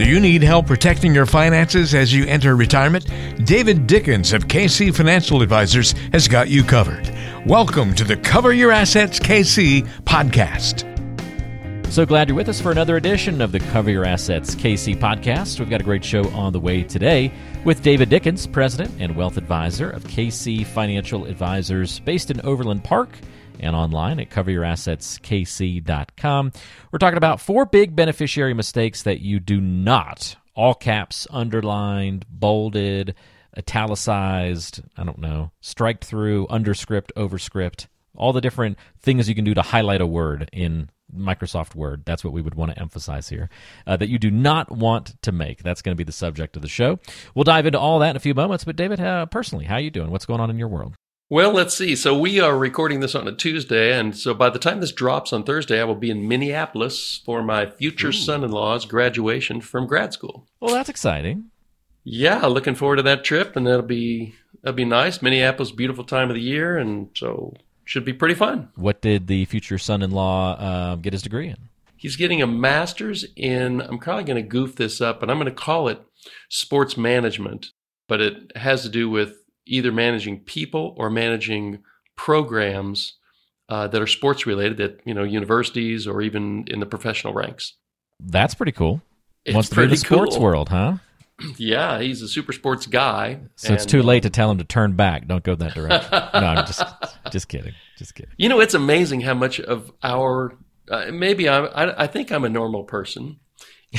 Do you need help protecting your finances as you enter retirement? David Dickens of KC Financial Advisors has got you covered. Welcome to the Cover Your Assets KC podcast. So glad you're with us for another edition of the Cover Your Assets KC podcast. We've got a great show on the way today with David Dickens, President and Wealth Advisor of KC Financial Advisors, based in Overland Park and online at coveryourassetskc.com. We're talking about four big beneficiary mistakes that you do not, all caps, underlined, bolded, italicized, I don't know, strike through, underscript, overscript, all the different things you can do to highlight a word in Microsoft Word. That's what we would want to emphasize here. Uh, that you do not want to make. That's going to be the subject of the show. We'll dive into all that in a few moments. But David, uh, personally, how are you doing? What's going on in your world? Well, let's see. So we are recording this on a Tuesday, and so by the time this drops on Thursday, I will be in Minneapolis for my future Ooh. son-in-law's graduation from grad school. Well, that's exciting. Yeah, looking forward to that trip, and that'll be that'll be nice. Minneapolis, beautiful time of the year, and so should be pretty fun. What did the future son-in-law uh, get his degree in? He's getting a master's in. I'm probably going to goof this up, but I'm going to call it sports management, but it has to do with either managing people or managing programs uh, that are sports related at you know universities or even in the professional ranks. That's pretty cool. It's Wants to be the sports cool. world, huh? Yeah, he's a super sports guy. So it's too late to tell him to turn back. Don't go that direction. no, I'm just just kidding. Just kidding. You know, it's amazing how much of our uh, maybe I, I I think I'm a normal person,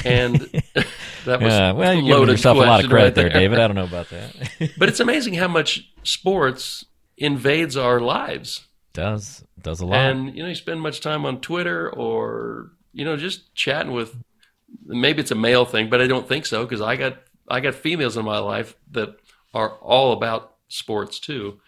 and that was yeah, well, you're giving yourself a lot of credit right there, there, David. I don't know about that. but it's amazing how much sports invades our lives. Does does a lot. And you know, you spend much time on Twitter or you know just chatting with. Maybe it's a male thing, but I don't think so because I got I got females in my life that are all about sports too.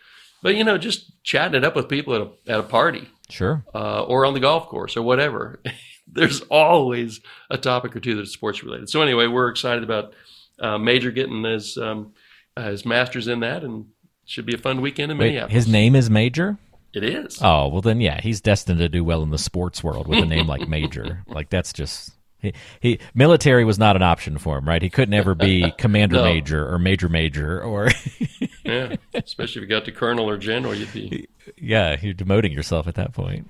But you know, just chatting it up with people at a at a party, sure, uh, or on the golf course or whatever. there's always a topic or two that's sports related. So anyway, we're excited about uh, Major getting his um, uh, his masters in that, and should be a fun weekend in Wait, Minneapolis. His name is Major. It is. Oh well, then yeah, he's destined to do well in the sports world with a name like Major. Like that's just he, he, military was not an option for him, right? He couldn't ever be commander no. major or major major or yeah, especially if you got to colonel or general, you'd be yeah, you're demoting yourself at that point.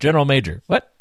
general major, what?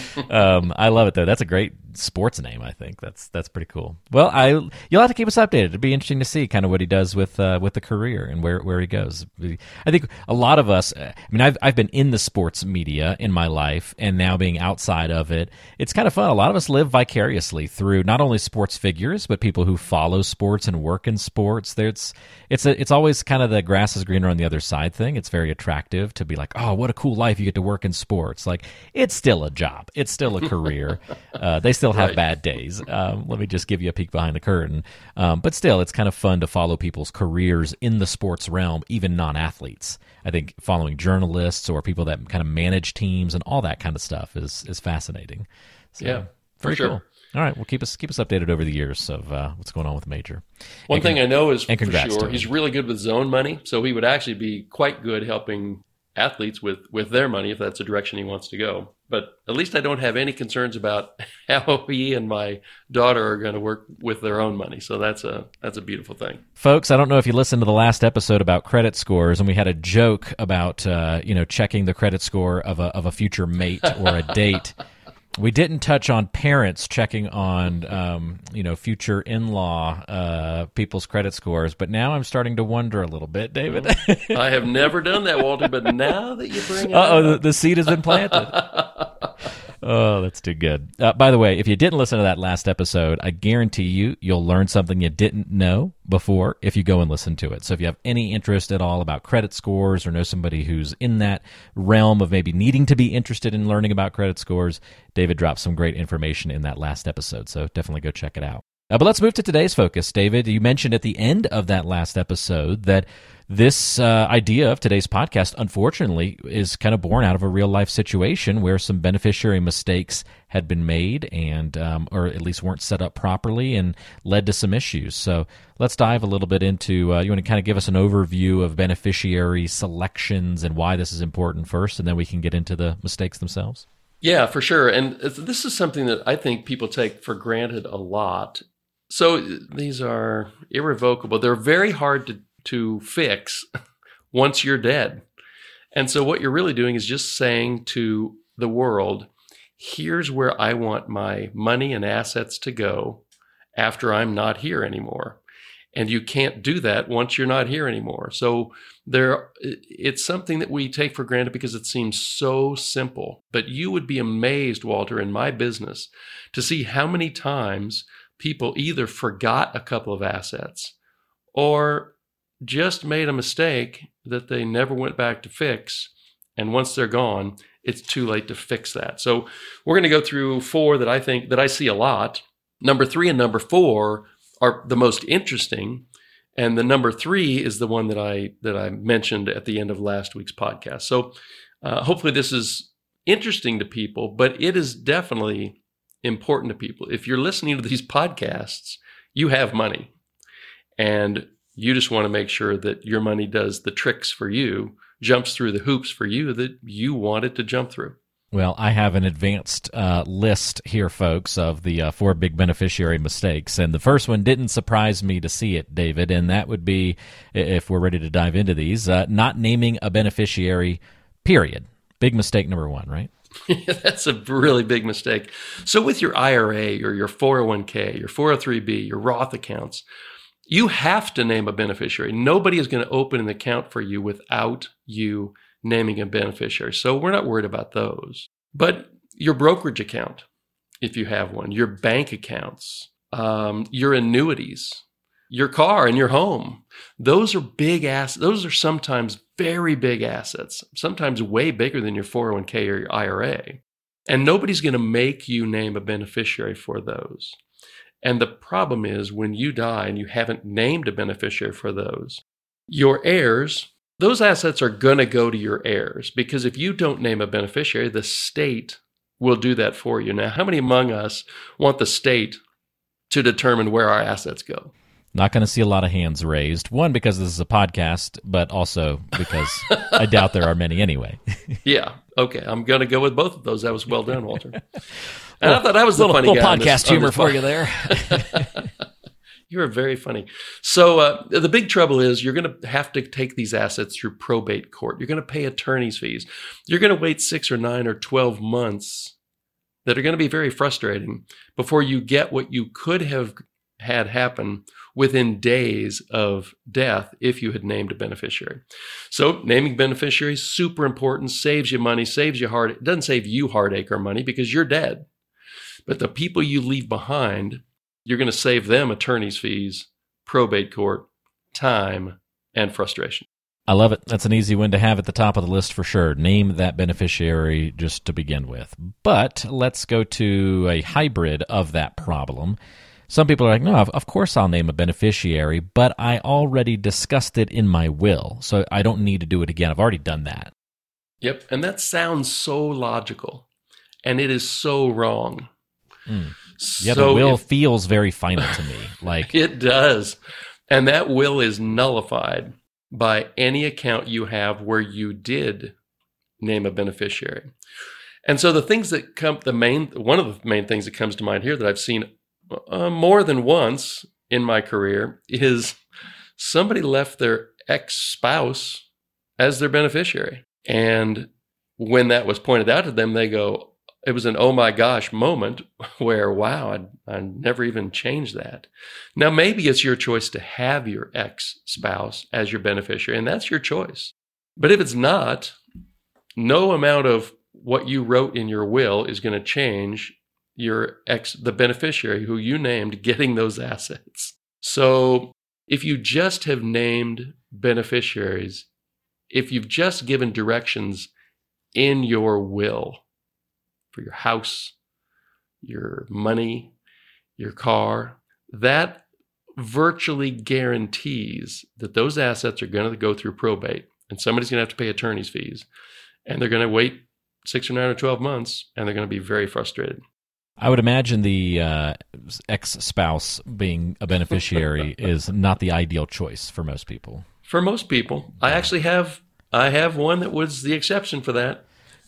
um, I love it though. That's a great sports name. I think that's that's pretty cool. Well, I you'll have to keep us updated. It'd be interesting to see kind of what he does with uh, with the career and where where he goes. I think a lot of us. Uh, I mean, I've I've been in the sports media in my life, and now being outside of it, it's kind of fun. A lot of us live vicariously through not only sports figures, but people who follow sports and work in sports. There's it's a, it's always kind of the grass is greener on the other side thing. It's very attractive to be like, oh, what a cool life you get to work in sports. Like it's still a job. It's still a career. uh, they still have right. bad days. Um, let me just give you a peek behind the curtain. Um, but still, it's kind of fun to follow people's careers in the sports realm, even non athletes. I think following journalists or people that kind of manage teams and all that kind of stuff is is fascinating. So, yeah, for sure. Cool. All right, well, keep us keep us updated over the years of uh, what's going on with Major. One and thing con- I know is for sure he's really good with zone money, so he would actually be quite good helping athletes with with their money if that's the direction he wants to go. But at least I don't have any concerns about how he and my daughter are going to work with their own money. So that's a that's a beautiful thing. Folks, I don't know if you listened to the last episode about credit scores, and we had a joke about uh, you know checking the credit score of a of a future mate or a date. we didn't touch on parents checking on um, you know future in-law uh, people's credit scores but now i'm starting to wonder a little bit david. I have never done that walter but now that you bring it up, oh the, the seed has been planted oh, that's too good. Uh, by the way, if you didn't listen to that last episode, I guarantee you you'll learn something you didn't know before if you go and listen to it. So if you have any interest at all about credit scores or know somebody who's in that realm of maybe needing to be interested in learning about credit scores, David dropped some great information in that last episode. So definitely go check it out. Uh, but let's move to today's focus, David. You mentioned at the end of that last episode that this uh, idea of today's podcast, unfortunately, is kind of born out of a real life situation where some beneficiary mistakes had been made and, um, or at least weren't set up properly and led to some issues. So let's dive a little bit into, uh, you want to kind of give us an overview of beneficiary selections and why this is important first, and then we can get into the mistakes themselves? Yeah, for sure. And this is something that I think people take for granted a lot. So these are irrevocable. They're very hard to, to fix once you're dead. And so what you're really doing is just saying to the world, here's where I want my money and assets to go after I'm not here anymore. And you can't do that once you're not here anymore. So there it's something that we take for granted because it seems so simple. But you would be amazed, Walter, in my business to see how many times people either forgot a couple of assets or just made a mistake that they never went back to fix. And once they're gone, it's too late to fix that. So we're going to go through four that I think that I see a lot. Number three and number four are the most interesting. And the number three is the one that I that I mentioned at the end of last week's podcast. So uh, hopefully this is interesting to people, but it is definitely important to people. If you're listening to these podcasts, you have money, and you just want to make sure that your money does the tricks for you, jumps through the hoops for you that you want it to jump through. Well, I have an advanced uh, list here, folks, of the uh, four big beneficiary mistakes. And the first one didn't surprise me to see it, David. And that would be, if we're ready to dive into these, uh, not naming a beneficiary, period. Big mistake number one, right? That's a really big mistake. So, with your IRA or your 401k, your 403b, your Roth accounts, you have to name a beneficiary. Nobody is going to open an account for you without you naming a beneficiary. So we're not worried about those. But your brokerage account, if you have one, your bank accounts, um, your annuities, your car and your home, those are big assets. Those are sometimes very big assets, sometimes way bigger than your 401k or your IRA. And nobody's going to make you name a beneficiary for those. And the problem is when you die and you haven't named a beneficiary for those, your heirs those assets are going to go to your heirs because if you don't name a beneficiary, the state will do that for you. Now, how many among us want the state to determine where our assets go? Not going to see a lot of hands raised. One, because this is a podcast, but also because I doubt there are many anyway. yeah. Okay. I'm going to go with both of those. That was well done, Walter. And well, I thought I was the little, funny little guy podcast this, humor for you there. You are very funny. So uh, the big trouble is you're going to have to take these assets through probate court. You're going to pay attorney's fees. You're going to wait six or nine or 12 months that are going to be very frustrating before you get what you could have had happen within days of death if you had named a beneficiary. So naming beneficiaries super important, saves you money, saves you heart. It doesn't save you heartache or money because you're dead. But the people you leave behind you're going to save them attorney's fees, probate court, time, and frustration. I love it. That's an easy one to have at the top of the list for sure. Name that beneficiary just to begin with. But let's go to a hybrid of that problem. Some people are like, no, of course I'll name a beneficiary, but I already discussed it in my will, so I don't need to do it again. I've already done that. Yep. And that sounds so logical, and it is so wrong. Mm. Yeah, so the will if, feels very final to me. Like it does. And that will is nullified by any account you have where you did name a beneficiary. And so the things that come the main one of the main things that comes to mind here that I've seen uh, more than once in my career is somebody left their ex-spouse as their beneficiary. And when that was pointed out to them, they go, it was an oh my gosh moment where wow I, I never even changed that now maybe it's your choice to have your ex spouse as your beneficiary and that's your choice but if it's not no amount of what you wrote in your will is going to change your ex the beneficiary who you named getting those assets so if you just have named beneficiaries if you've just given directions in your will for your house, your money, your car, that virtually guarantees that those assets are going to go through probate and somebody's going to have to pay attorney's fees and they're going to wait six or nine or 12 months and they're going to be very frustrated. I would imagine the uh, ex spouse being a beneficiary is not the ideal choice for most people. For most people, I actually have I have one that was the exception for that.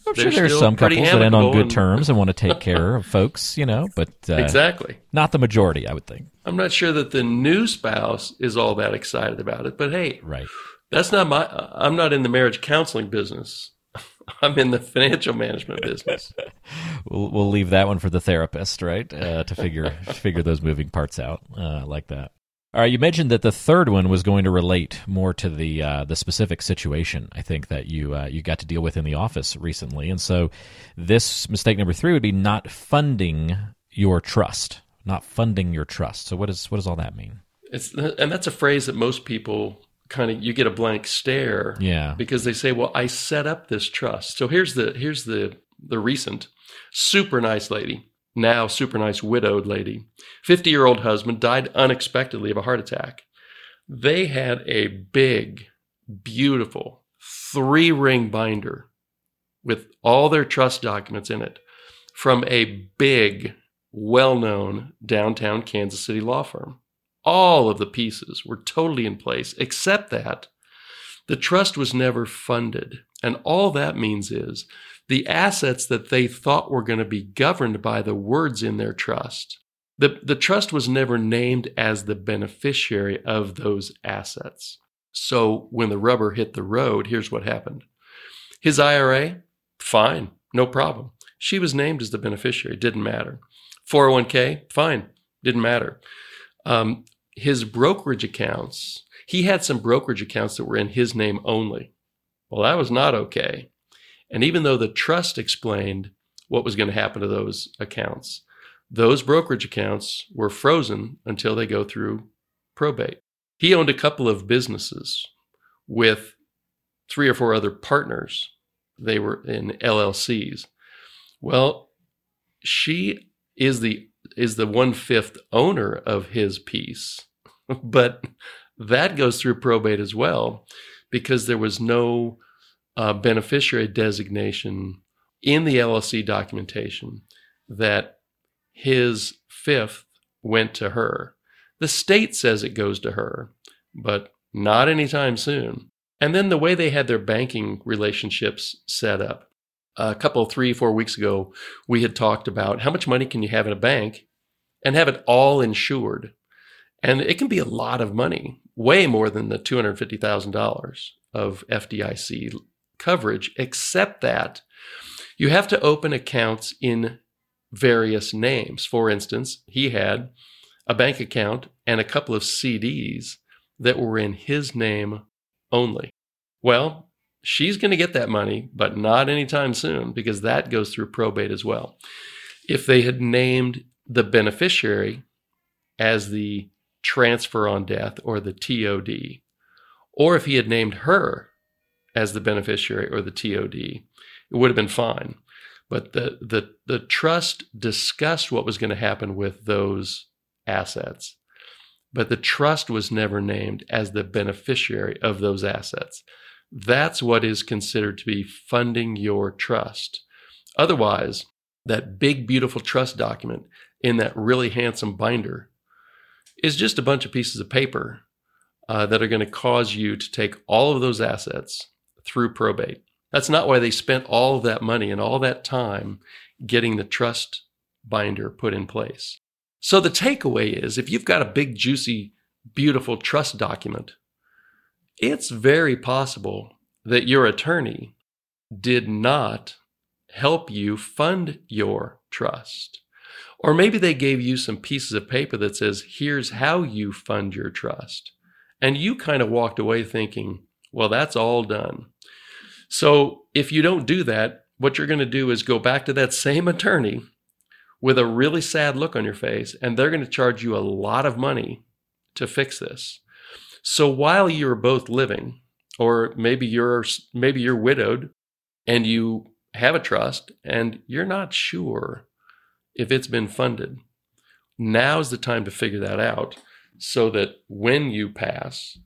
I'm sure they're there's some couples that end on good and- terms and want to take care of folks, you know, but uh, Exactly. not the majority, I would think. I'm not sure that the new spouse is all that excited about it, but hey, Right. that's not my. I'm not in the marriage counseling business. I'm in the financial management business. We'll we'll leave that one for the therapist, right? Uh, to figure to figure those moving parts out. Uh, like that. All right, you mentioned that the third one was going to relate more to the uh, the specific situation. I think that you uh, you got to deal with in the office recently, and so this mistake number three would be not funding your trust, not funding your trust. So what does what does all that mean? It's and that's a phrase that most people kind of you get a blank stare Yeah, because they say, "Well, I set up this trust." So here's the here's the the recent super nice lady, now super nice widowed lady, 50-year-old husband died unexpectedly of a heart attack. They had a big, beautiful three-ring binder with all their trust documents in it from a big, well-known downtown Kansas City law firm. All of the pieces were totally in place except that the trust was never funded. And all that means is the assets that they thought were going to be governed by the words in their trust, the, the trust was never named as the beneficiary of those assets. So when the rubber hit the road, here's what happened. His IRA, fine, no problem. She was named as the beneficiary, didn't matter. 401k, fine, didn't matter. Um, his brokerage accounts, he had some brokerage accounts that were in his name only. Well, that was not okay. And even though the trust explained what was going to happen to those accounts, those brokerage accounts were frozen until they go through probate. He owned a couple of businesses with three or four other partners. They were in LLCs. Well, she is the is the one fifth owner of his piece, but that goes through probate as well because there was no uh, beneficiary designation in the LLC documentation that his fifth went to her. The state says it goes to her, but not anytime soon. And then the way they had their banking relationships set up. A couple, three, four weeks ago, we had talked about how much money can you have in a bank and have it all insured. And it can be a lot of money, way more than the $250,000 of FDIC coverage, except that you have to open accounts in various names. For instance, he had a bank account and a couple of CDs that were in his name only. Well, she's going to get that money, but not anytime soon because that goes through probate as well. If they had named the beneficiary as the transfer on death or the TOD, or if he had named her as the beneficiary or the TOD, it would have been fine. But the, the, the trust discussed what was going to happen with those assets, but the trust was never named as the beneficiary of those assets. That's what is considered to be funding your trust. Otherwise, that big, beautiful trust document in that really handsome binder is just a bunch of pieces of paper uh, that are going to cause you to take all of those assets through probate. That's not why they spent all of that money and all that time getting the trust binder put in place. So the takeaway is if you've got a big, juicy, beautiful trust document, it's very possible that your attorney did not help you fund your trust. Or maybe they gave you some pieces of paper that says, here's how you fund your trust. And you kind of walked away thinking, well, that's all done. So if you don't do that, what you're going to do is go back to that same attorney with a really sad look on your face, and they're going to charge you a lot of money to fix this. So while you're both living, or maybe you're maybe you're widowed and you have a trust and you're not sure if it's been funded. Now's the time to figure that out so that when you pass,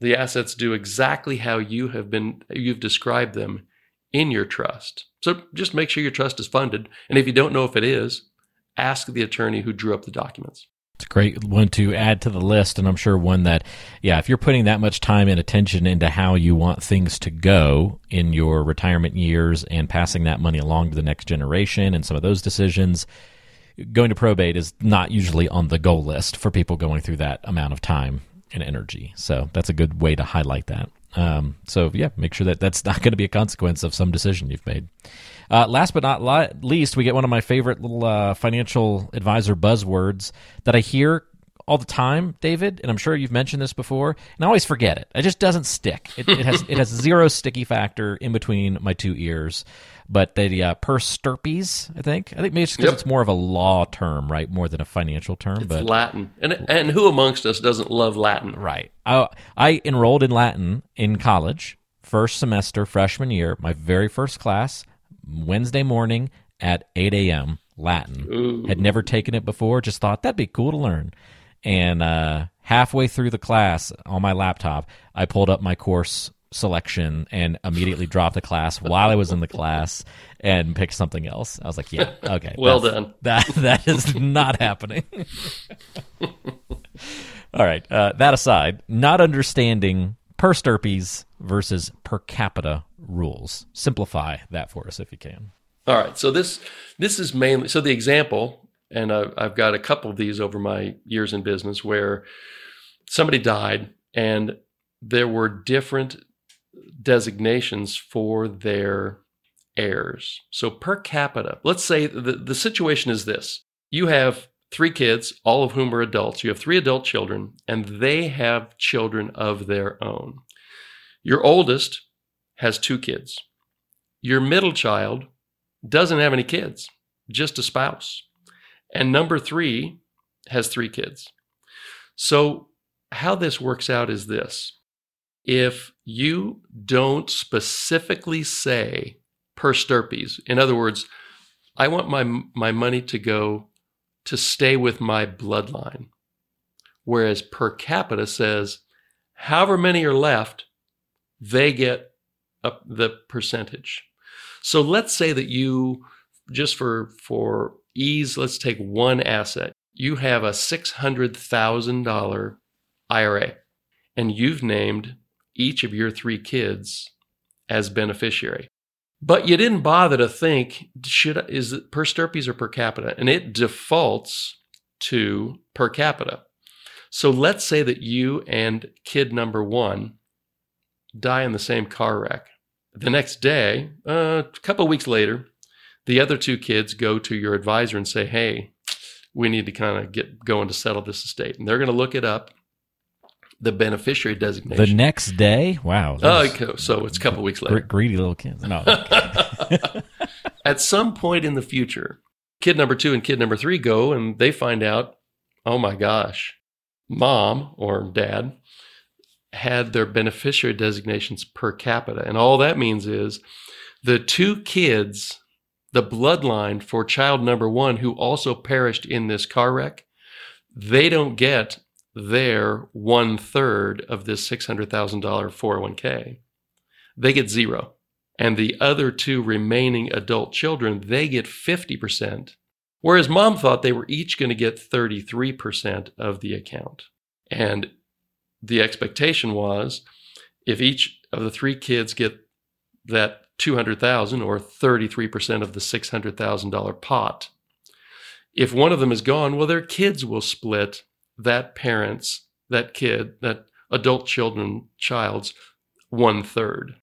the assets do exactly how you have been you've described them in your trust. So just make sure your trust is funded and if you don't know if it is, ask the attorney who drew up the documents. It's a great one to add to the list, and I'm sure one that, yeah, if you're putting that much time and attention into how you want things to go in your retirement years and passing that money along to the next generation and some of those decisions, going to probate is not usually on the goal list for people going through that amount of time and energy. So that's a good way to highlight that. Um, so yeah, make sure that that's not going to be a consequence of some decision you've made. Uh, last but not li- least, we get one of my favorite little uh, financial advisor buzzwords that I hear all the time, David, and I'm sure you've mentioned this before, and I always forget it. It just doesn't stick. It, it has it has zero sticky factor in between my two ears. But the uh, per stirpes, I think, I think maybe it's because yep. it's more of a law term, right, more than a financial term. It's but Latin, and and who amongst us doesn't love Latin? Right. I, I enrolled in Latin in college, first semester, freshman year, my very first class, Wednesday morning at 8 a.m. Latin. Ooh. Had never taken it before, just thought that'd be cool to learn. And uh, halfway through the class on my laptop, I pulled up my course selection and immediately dropped the class while I was in the class and picked something else. I was like, yeah, okay. well done. That that is not happening. All right. Uh, that aside, not understanding per stirpes versus per capita rules. Simplify that for us if you can. All right. So this this is mainly so the example and I've got a couple of these over my years in business where somebody died and there were different designations for their heirs. So per capita, let's say the, the situation is this. You have three kids, all of whom are adults. You have three adult children, and they have children of their own. Your oldest has two kids. Your middle child doesn't have any kids, just a spouse. And number three has three kids. So, how this works out is this if you don't specifically say per stirpes, in other words, I want my, my money to go to stay with my bloodline, whereas per capita says, however many are left, they get the percentage. So let's say that you, just for, for ease, let's take one asset. You have a $600,000 IRA and you've named each of your three kids as beneficiary. But you didn't bother to think, should is it per stirpes or per capita? And it defaults to per capita. So let's say that you and kid number one die in the same car wreck. The next day, uh, a couple weeks later, the other two kids go to your advisor and say, hey, we need to kind of get going to settle this estate. And they're going to look it up, the beneficiary designation. The next day? Wow. Oh, okay. so it's a couple weeks later. Greedy little kids. No. At some point in the future, kid number two and kid number three go and they find out, oh my gosh, mom or dad had their beneficiary designations per capita. And all that means is the two kids the bloodline for child number one who also perished in this car wreck, they don't get their one third of this $600,000 401k. They get zero. And the other two remaining adult children, they get 50%. Whereas mom thought they were each going to get 33% of the account. And the expectation was if each of the three kids get that 200,000 or 33% of the $600,000 pot. If one of them is gone, well, their kids will split that parent's, that kid, that adult children, child's one third.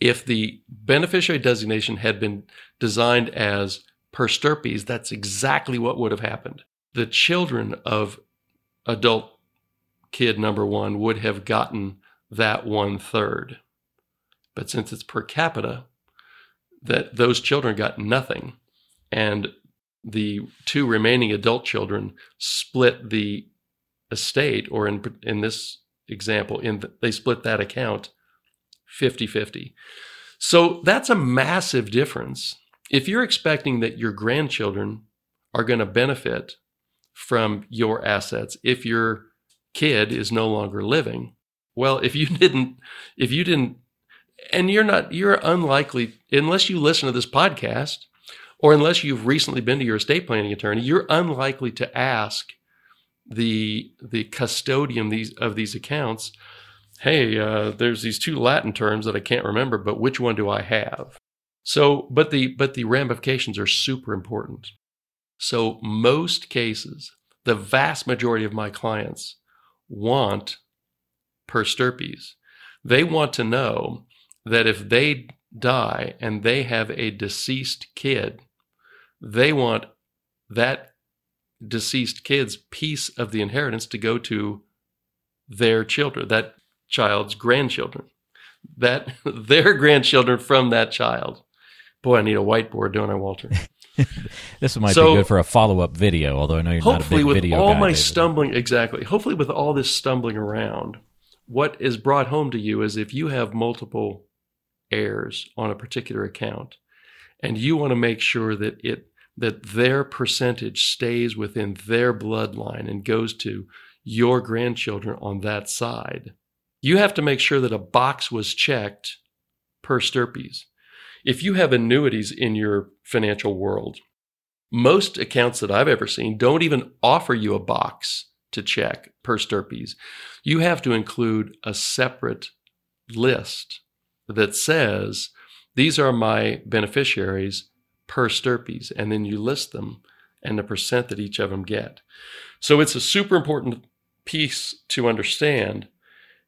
If the beneficiary designation had been designed as per stirpes, that's exactly what would have happened. The children of adult kid number one would have gotten that one third. But since it's per capita, that those children got nothing. And the two remaining adult children split the estate, or in, in this example, in the, they split that account 50 50. So that's a massive difference. If you're expecting that your grandchildren are going to benefit from your assets if your kid is no longer living, well, if you didn't, if you didn't and you're not you're unlikely unless you listen to this podcast or unless you've recently been to your estate planning attorney you're unlikely to ask the the custodian these of these accounts, hey, uh, there's these two Latin terms that I can't remember, but which one do I have? So, but the but the ramifications are super important. So, most cases, the vast majority of my clients want per stirpes. They want to know that if they die and they have a deceased kid, they want that deceased kid's piece of the inheritance to go to their children, that child's grandchildren, that their grandchildren from that child. Boy, I need a whiteboard, don't I, Walter? this might so, be good for a follow-up video, although I know you're not a big video guy. Hopefully, with all my David. stumbling, exactly. Hopefully, with all this stumbling around, what is brought home to you is if you have multiple heirs on a particular account, and you want to make sure that it that their percentage stays within their bloodline and goes to your grandchildren on that side, you have to make sure that a box was checked per stirpes. If you have annuities in your financial world, most accounts that I've ever seen don't even offer you a box to check per stirpes. You have to include a separate list that says, these are my beneficiaries per stirpes, and then you list them and the percent that each of them get. So it's a super important piece to understand,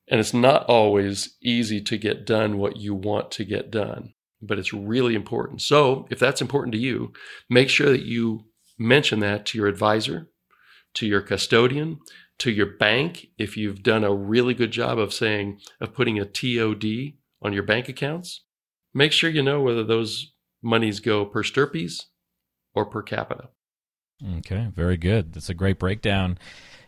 and it's not always easy to get done what you want to get done, but it's really important. So if that's important to you, make sure that you mention that to your advisor, to your custodian, to your bank. If you've done a really good job of saying, of putting a TOD on your bank accounts, make sure you know whether those monies go per stirpes or per capita. Okay, very good. That's a great breakdown.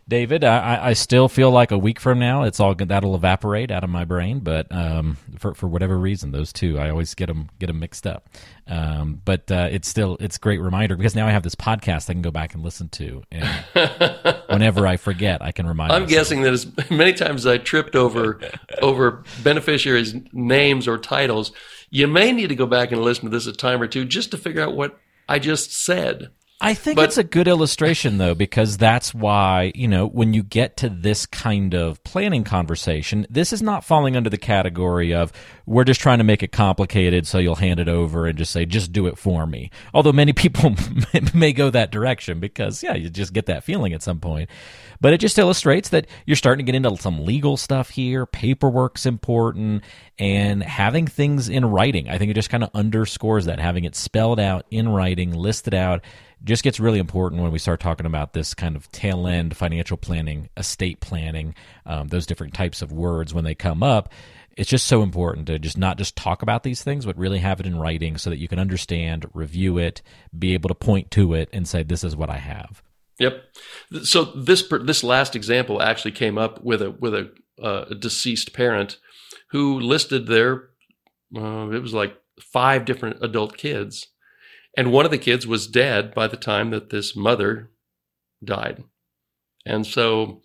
David, I, I still feel like a week from now it's all that'll evaporate out of my brain, but um, for for whatever reason, those two I always get them get them mixed up. Um, but uh, it's still it's great reminder because now I have this podcast I can go back and listen to, and whenever I forget, I can remind. I'm myself. guessing that as many times as I tripped over over beneficiaries' names or titles, you may need to go back and listen to this a time or two just to figure out what I just said. I think But- it's a good illustration, though, because that's why, you know, when you get to this kind of planning conversation, this is not falling under the category of we're just trying to make it complicated so you'll hand it over and just say, just do it for me. Although many people may go that direction because, yeah, you just get that feeling at some point. But it just illustrates that you're starting to get into some legal stuff here. Paperwork's important and having things in writing. I think it just kind of underscores that, having it spelled out in writing, listed out just gets really important when we start talking about this kind of tail end financial planning, estate planning, um, those different types of words when they come up. It's just so important to just not just talk about these things, but really have it in writing so that you can understand, review it, be able to point to it, and say, "This is what I have." Yep. So this this last example actually came up with a with a, uh, a deceased parent who listed their uh, it was like five different adult kids, and one of the kids was dead by the time that this mother died, and so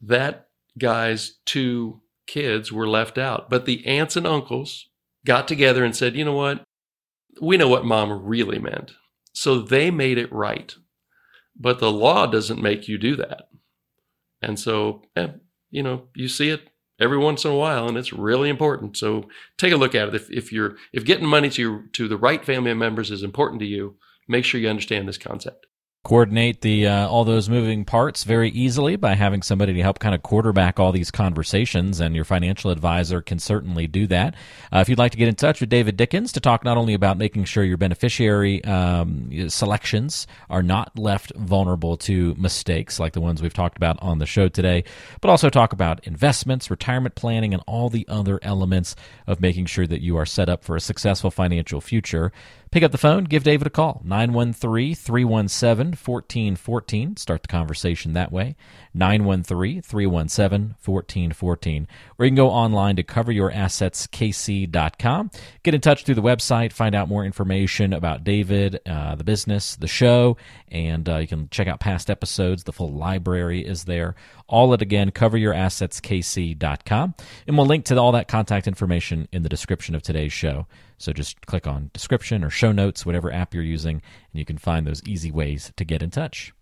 that guy's two kids were left out, but the aunts and uncles got together and said, you know what, we know what mom really meant, so they made it right. But the law doesn't make you do that. And so, eh, you know, you see it every once in a while, and it's really important. So take a look at it. If, if you're if getting money to to the right family members is important to you, make sure you understand this concept coordinate the uh, all those moving parts very easily by having somebody to help kind of quarterback all these conversations and your financial advisor can certainly do that. Uh, if you'd like to get in touch with david dickens to talk not only about making sure your beneficiary um, selections are not left vulnerable to mistakes like the ones we've talked about on the show today but also talk about investments retirement planning and all the other elements of making sure that you are set up for a successful financial future Pick up the phone, give David a call, 913 317 1414. Start the conversation that way, 913 317 1414. Or you can go online to coveryourassetskc.com. Get in touch through the website, find out more information about David, uh, the business, the show, and uh, you can check out past episodes. The full library is there. All at again, coveryourassetskc.com. And we'll link to all that contact information in the description of today's show. So just click on description or show notes, whatever app you're using, and you can find those easy ways to get in touch.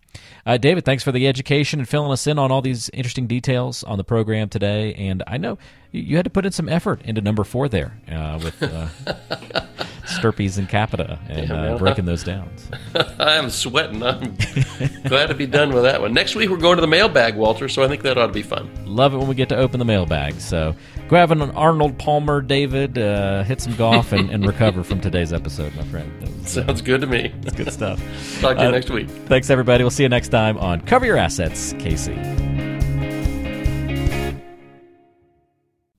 Uh, David, thanks for the education and filling us in on all these interesting details on the program today. And I know you had to put in some effort into number four there uh, with uh, Stirpes and Capita and uh, breaking those down. I'm sweating. I'm glad to be done with that one. Next week we're going to the mailbag, Walter. So I think that ought to be fun. Love it when we get to open the mailbag. So grab an Arnold Palmer, David, uh, hit some golf, and, and recover from today's episode, my friend. Was, uh, Sounds good to me. good stuff. Talk to you Uh, next week. Thanks, everybody. We'll see you next time on Cover Your Assets, KC.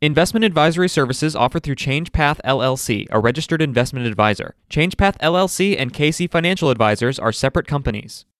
Investment advisory services offered through ChangePath LLC, a registered investment advisor. ChangePath LLC and KC Financial Advisors are separate companies.